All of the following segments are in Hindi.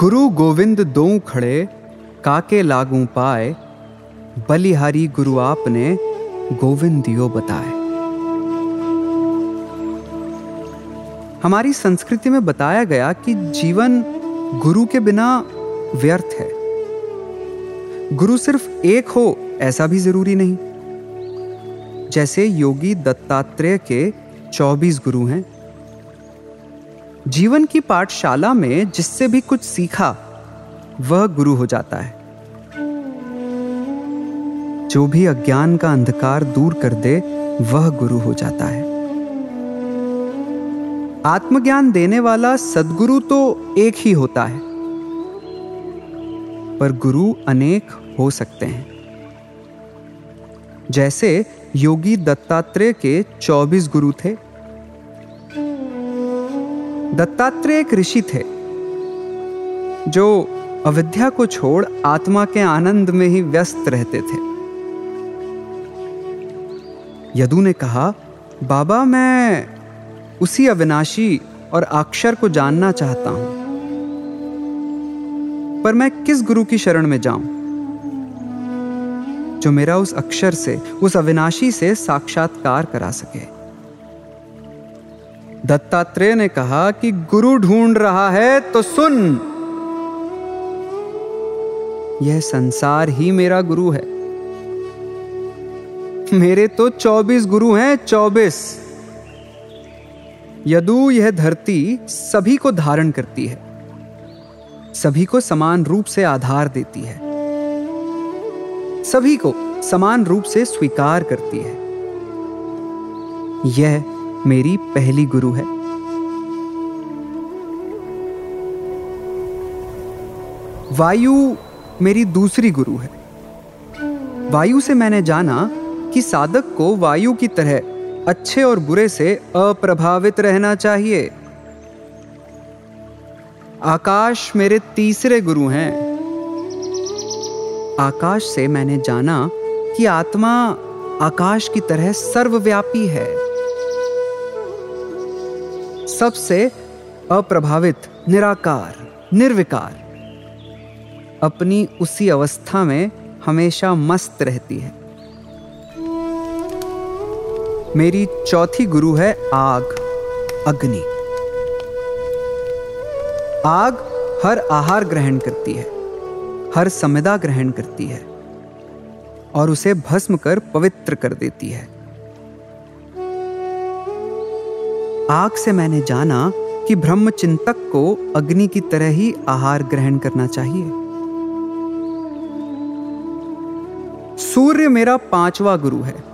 गुरु गोविंद दो खड़े काके लागू पाए, बलिहारी गुरु आपने गोविंद दियो बताए। हमारी संस्कृति में बताया गया कि जीवन गुरु के बिना व्यर्थ है। गुरु सिर्फ़ एक हो, ऐसा भी ज़रूरी नहीं। जैसे योगी दत्तात्रेय के 24 गुरु हैं जीवन की पाठशाला में जिससे भी कुछ सीखा, वह गुरु हो जाता है। जो भी अज्ञान का अंधकार दूर कर दे, वह गुरु हो जाता है। आत्मज्ञान देने वाला सदगुरु तो एक ही होता है, पर गुरु अनेक हो सकते हैं। जैसे योगी दत्तात्रेय के 24 गुरु थे दत्तात्रेय एक ऋषि थे, जो अविद्या को छोड़ आत्मा के आनंद में ही व्यस्त रहते थे। यदु ने कहा, बाबा, मैं उसी अविनाशी और अक्षर को जानना चाहता हूँ, पर मैं किस गुरु की शरण में जाऊँ, जो मेरा उस अक्षर से, उस अविनाशी से साक्षात्कार करा सके? दत्तात्रेय ने कहा कि गुरु ढूंढ रहा है तो सुन। यह संसार ही मेरा गुरु है। मेरे तो चौबीस गुरु हैं, चौबीस। यदु यह धरती सभी को धारण करती है, सभी को समान रूप से आधार देती है, सभी को समान रूप से स्वीकार करती है। यह मेरी पहली गुरु है। वायु मेरी दूसरी गुरु है। वायु से मैंने जाना कि साधक को वायु की तरह अच्छे और बुरे से अप्रभावित रहना चाहिए। आकाश मेरे तीसरे गुरु हैं। आकाश से मैंने जाना कि आत्मा आकाश की तरह सर्वव्यापी है। सबसे अप्रभावित, निराकार, निर्विकार। अपनी उसी अवस्था में हमेशा मस्त रहती है। मेरी चौथी गुरु है आग, अग्नि। आग हर आहार ग्रहण करती है, हर संविदा ग्रहण करती है, और उसे भस्म कर पवित्र कर देती है। आग से मैंने जाना कि ब्रह्मचिंतक को अग्नि की तरह ही आहार ग्रहण करना चाहिए। सूर्य मेरा पांचवा गुरु है।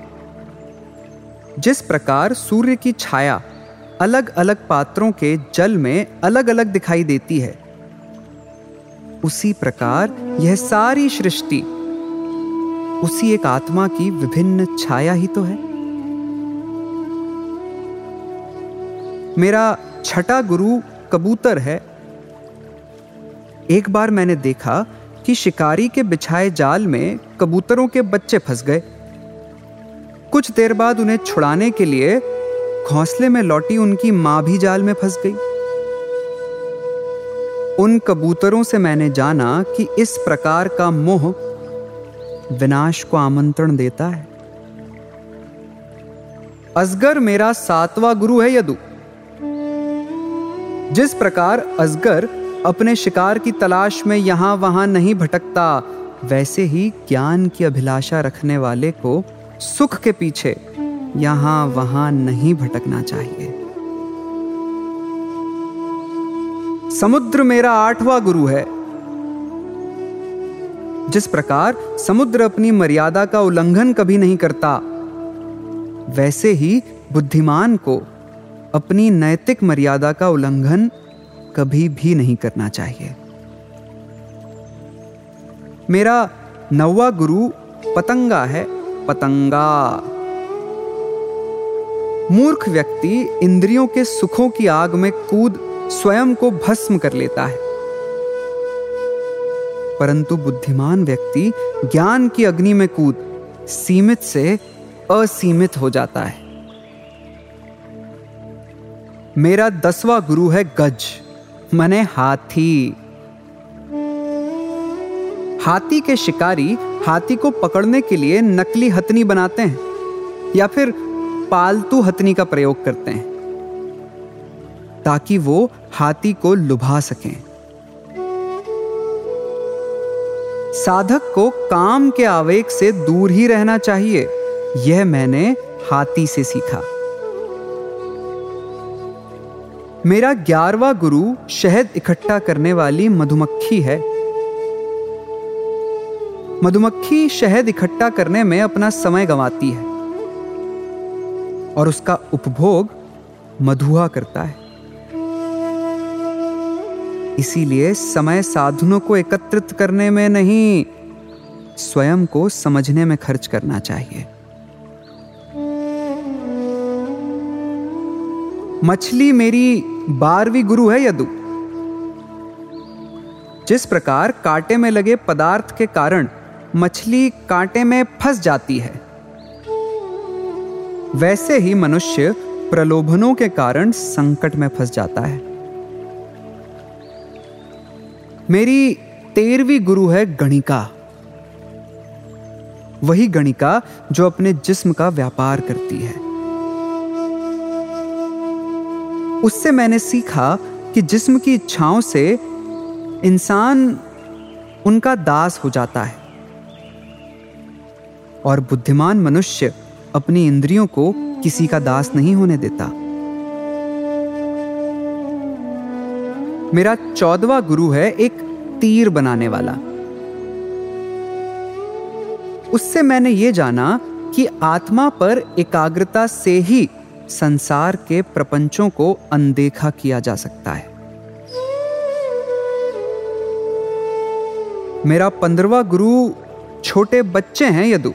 जिस प्रकार सूर्य की छाया अलग अलग पात्रों के जल में अलग अलग दिखाई देती है, उसी प्रकार यह सारी सृष्टि, उसी एक आत्मा की विभिन्न छाया ही तो है। मेरा छठा गुरु कबूतर है। एक बार मैंने देखा कि शिकारी के बिछाए जाल में कबूतरों के बच्चे फंस गए। कुछ देर बाद उन्हें छुड़ाने के लिए घोंसले में लौटी उनकी माँ भी जाल में फंस गई। उन कबूतरों से मैंने जाना कि इस प्रकार का मोह विनाश को आमंत्रण देता है। असगर मेरा सातवां गुरु है यदु। जिस प्रकार अजगर अपने शिकार की तलाश में यहाँ वहाँ नहीं भटकता, वैसे ही ज्ञान की अभिलाषा रखने वाले को सुख के पीछे यहाँ वहाँ नहीं भटकना चाहिए। समुद्र मेरा आठवां गुरु है। जिस प्रकार समुद्र अपनी मर्यादा का उल्लंघन कभी नहीं करता, वैसे ही बुद्धिमान को अपनी नैतिक मर्यादा का उल्लंघन कभी भी नहीं करना चाहिए। मेरा नवा गुरु पतंगा है, पतंगा। मूर्ख व्यक्ति इंद्रियों के सुखों की आग में कूद स्वयं को भस्म कर लेता है। परंतु बुद्धिमान व्यक्ति ज्ञान की अग्नि में कूद, सीमित से असीमित हो जाता है। मेरा दसवा गुरु है गज। मने हाथी। हाथी के शिकारी हाथी को पकड़ने के लिए नकली हथनी बनाते हैं, या फिर पालतू हथनी का प्रयोग करते हैं, ताकि वो हाथी को लुभा सकें। साधक को काम के आवेग से दूर ही रहना चाहिए, यह मैंने हाथी से सीखा। मेरा ग्यारहवा गुरु शहद इकट्ठा करने वाली मधुमक्खी है। मधुमक्खी शहद इकट्ठा करने में अपना समय गंवाती है और उसका उपभोग मधुआ करता है। इसीलिए समय साधनों को एकत्रित करने में नहीं, स्वयं को समझने में खर्च करना चाहिए। मछली मेरी बारहवीं गुरु है, यदु। जिस प्रकार कांटे में लगे पदार्थ के कारण मछली कांटे में फंस जाती है, वैसे ही मनुष्य प्रलोभनों के कारण संकट में फंस जाता है। मेरी तेरहवीं गुरु है गणिका। वही गणिका जो अपने जिस्म का व्यापार करती है। उससे मैंने सीखा कि जिस्म की इच्छाओं से इंसान उनका दास हो जाता है। और बुद्धिमान मनुष्य अपनी इंद्रियों को किसी का दास नहीं होने देता। मेरा चौदवा गुरु है, एक तीर बनाने वाला। उससे मैंने ये जाना कि आत्मा पर एकाग्रता से ही संसार के प्रपंचों को अनदेखा किया जा सकता है। मेरा पंद्रवा गुरु छोटे बच्चे हैं यदु।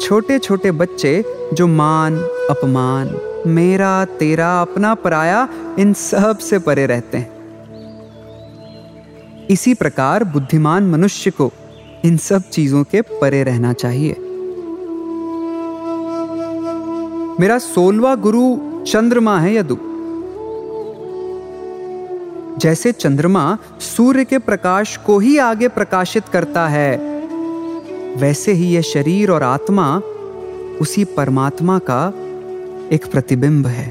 छोटे छोटे बच्चे जो मान, अपमान, मेरा, तेरा, अपना पराया, इन सबसे परे रहते हैं। इसी प्रकार बुद्धिमान मनुष्य को इन सब चीज़ों के परे रहना चाहिए। मेरा सोलवा गुरु चंद्रमा है यदु जैसे चंद्रमा सूर्य के प्रकाश को ही आगे प्रकाशित करता है, वैसे ही यह शरीर और आत्मा उसी परमात्मा का एक प्रतिबिंब है।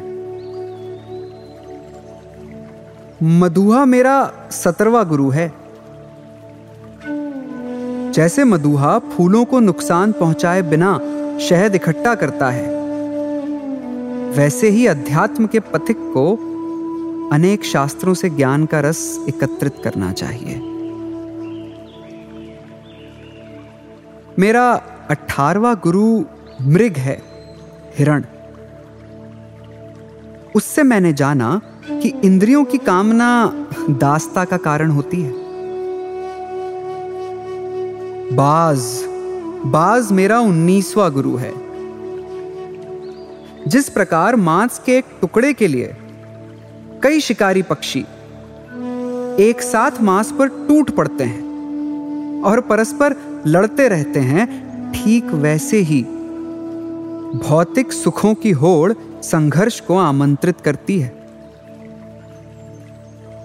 मधुहा मेरा सत्रवा गुरु है। जैसे मधुहा फूलों को नुकसान पहुँचाए बिना शहद इकट्ठा करता है वैसे ही अध्यात्म के पथिक को अनेक शास्त्रों से ज्ञान का रस एकत्रित करना चाहिए। मेरा अठारवा गुरु मृग है, हिरण। उससे मैंने जाना कि इंद्रियों की कामना दासता का कारण होती है। बाज बाज मेरा उन्नीसवा गुरु है। जिस प्रकार मांस के एक टुकड़े के लिए कई शिकारी पक्षी एक साथ मांस पर टूट पड़ते हैं और परस्पर लड़ते रहते हैं, ठीक वैसे ही। भौतिक सुखों की होड़ संघर्ष को आमंत्रित करती है।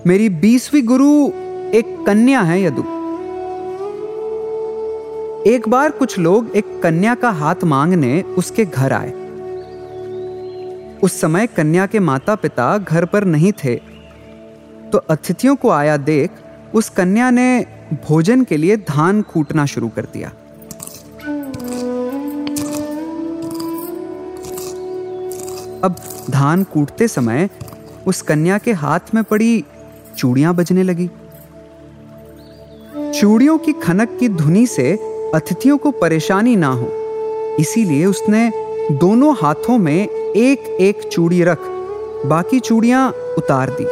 मेरी बीसवीं गुरु एक कन्या है, यदु। एक बार कुछ लोग एक कन्या का हाथ मांगने उसके घर आए। उस समय कन्या के माता पिता घर पर नहीं थे। तो अतिथियों को आया देख, उस कन्या ने भोजन के लिए धान कूटना शुरू कर दिया। अब धान कूटते समय उस कन्या के हाथ में पड़ी चूड़ियाँ बजने लगी। चूड़ियों की खनक की धुनी से अतिथियों को परेशानी ना हो, इसीलिए उसने दोनों हाथों में एक एक चूड़ी रख, बाकी चूड़ियाँ उतार दी।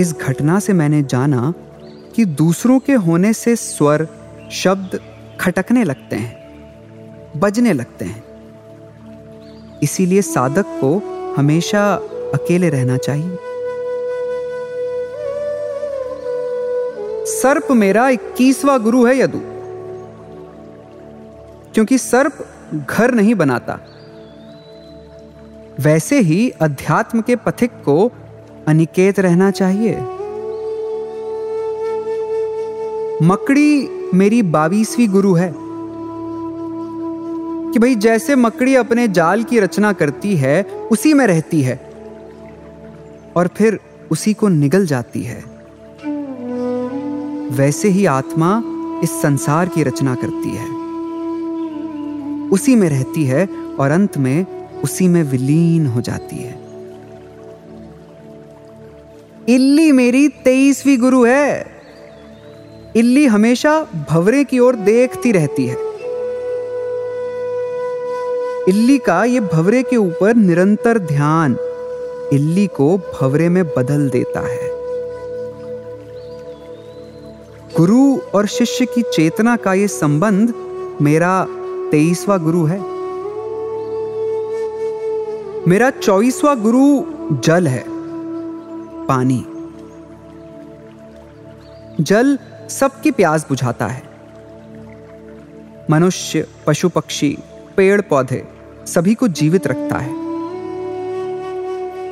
इस घटना से मैंने जाना कि दूसरों के होने से स्वर, शब्द खटकने लगते हैं, बजने लगते हैं। इसीलिए साधक को हमेशा अकेले रहना चाहिए। सर्प मेरा इक्कीसवा गुरु है यदु। क्योंकि सर्प घर नहीं बनाता। वैसे ही अध्यात्म के पथिक को अनिकेत रहना चाहिए। मकड़ी मेरी बावीसवीं गुरु है। कि भाई जैसे मकड़ी अपने जाल की रचना करती है, उसी में रहती है। और फिर उसी को निगल जाती है। वैसे ही आत्मा इस संसार की रचना करती है। उसी में रहती है और अंत में उसी में विलीन हो जाती है। इल्ली मेरी तेईसवीं गुरु है। इल्ली हमेशा भवरे की ओर देखती रहती है। इल्ली का ये भवरे के ऊपर निरंतर ध्यान इल्ली को भवरे में बदल देता है। गुरु और शिष्य की चेतना का ये संबंध मेरा तेईसवा गुरु है। मेरा चौबीसवा गुरु जल है, पानी। जल सबकी प्यास बुझाता है। मनुष्य, पशु पक्षी, पेड़ पौधे सभी को जीवित रखता है।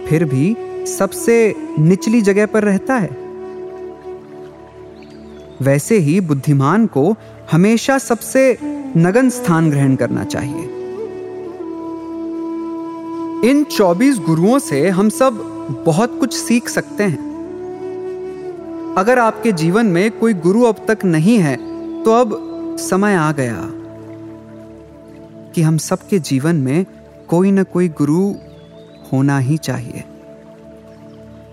फिर भी सबसे निचली जगह पर रहता है। वैसे ही बुद्धिमान को हमेशा सबसे नगन स्थान ग्रहण करना चाहिए। इन 24 गुरुओं से हम सब बहुत कुछ सीख सकते हैं। अगर आपके जीवन में कोई गुरु अब तक नहीं है तो अब समय आ गया कि हम सबके जीवन में कोई ना कोई गुरु होना ही चाहिए।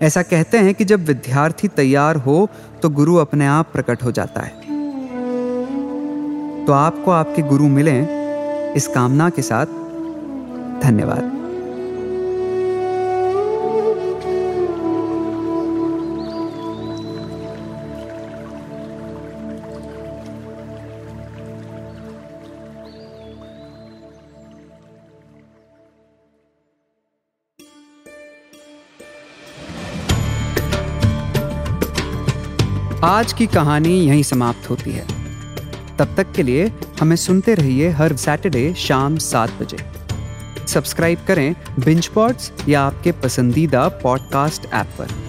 ऐसा कहते हैं कि जब विद्यार्थी तैयार हो तो गुरु अपने आप प्रकट हो जाता है। तो आपको आपके गुरु मिलें इस कामना के साथ। धन्यवाद। आज की कहानी यहीं समाप्त होती है। तब तक के लिए हमें सुनते रहिए हर सैटरडे शाम सात बजे। सब्सक्राइब करें बिंच पॉड्स या आपके पसंदीदा पॉडकास्ट ऐप पर।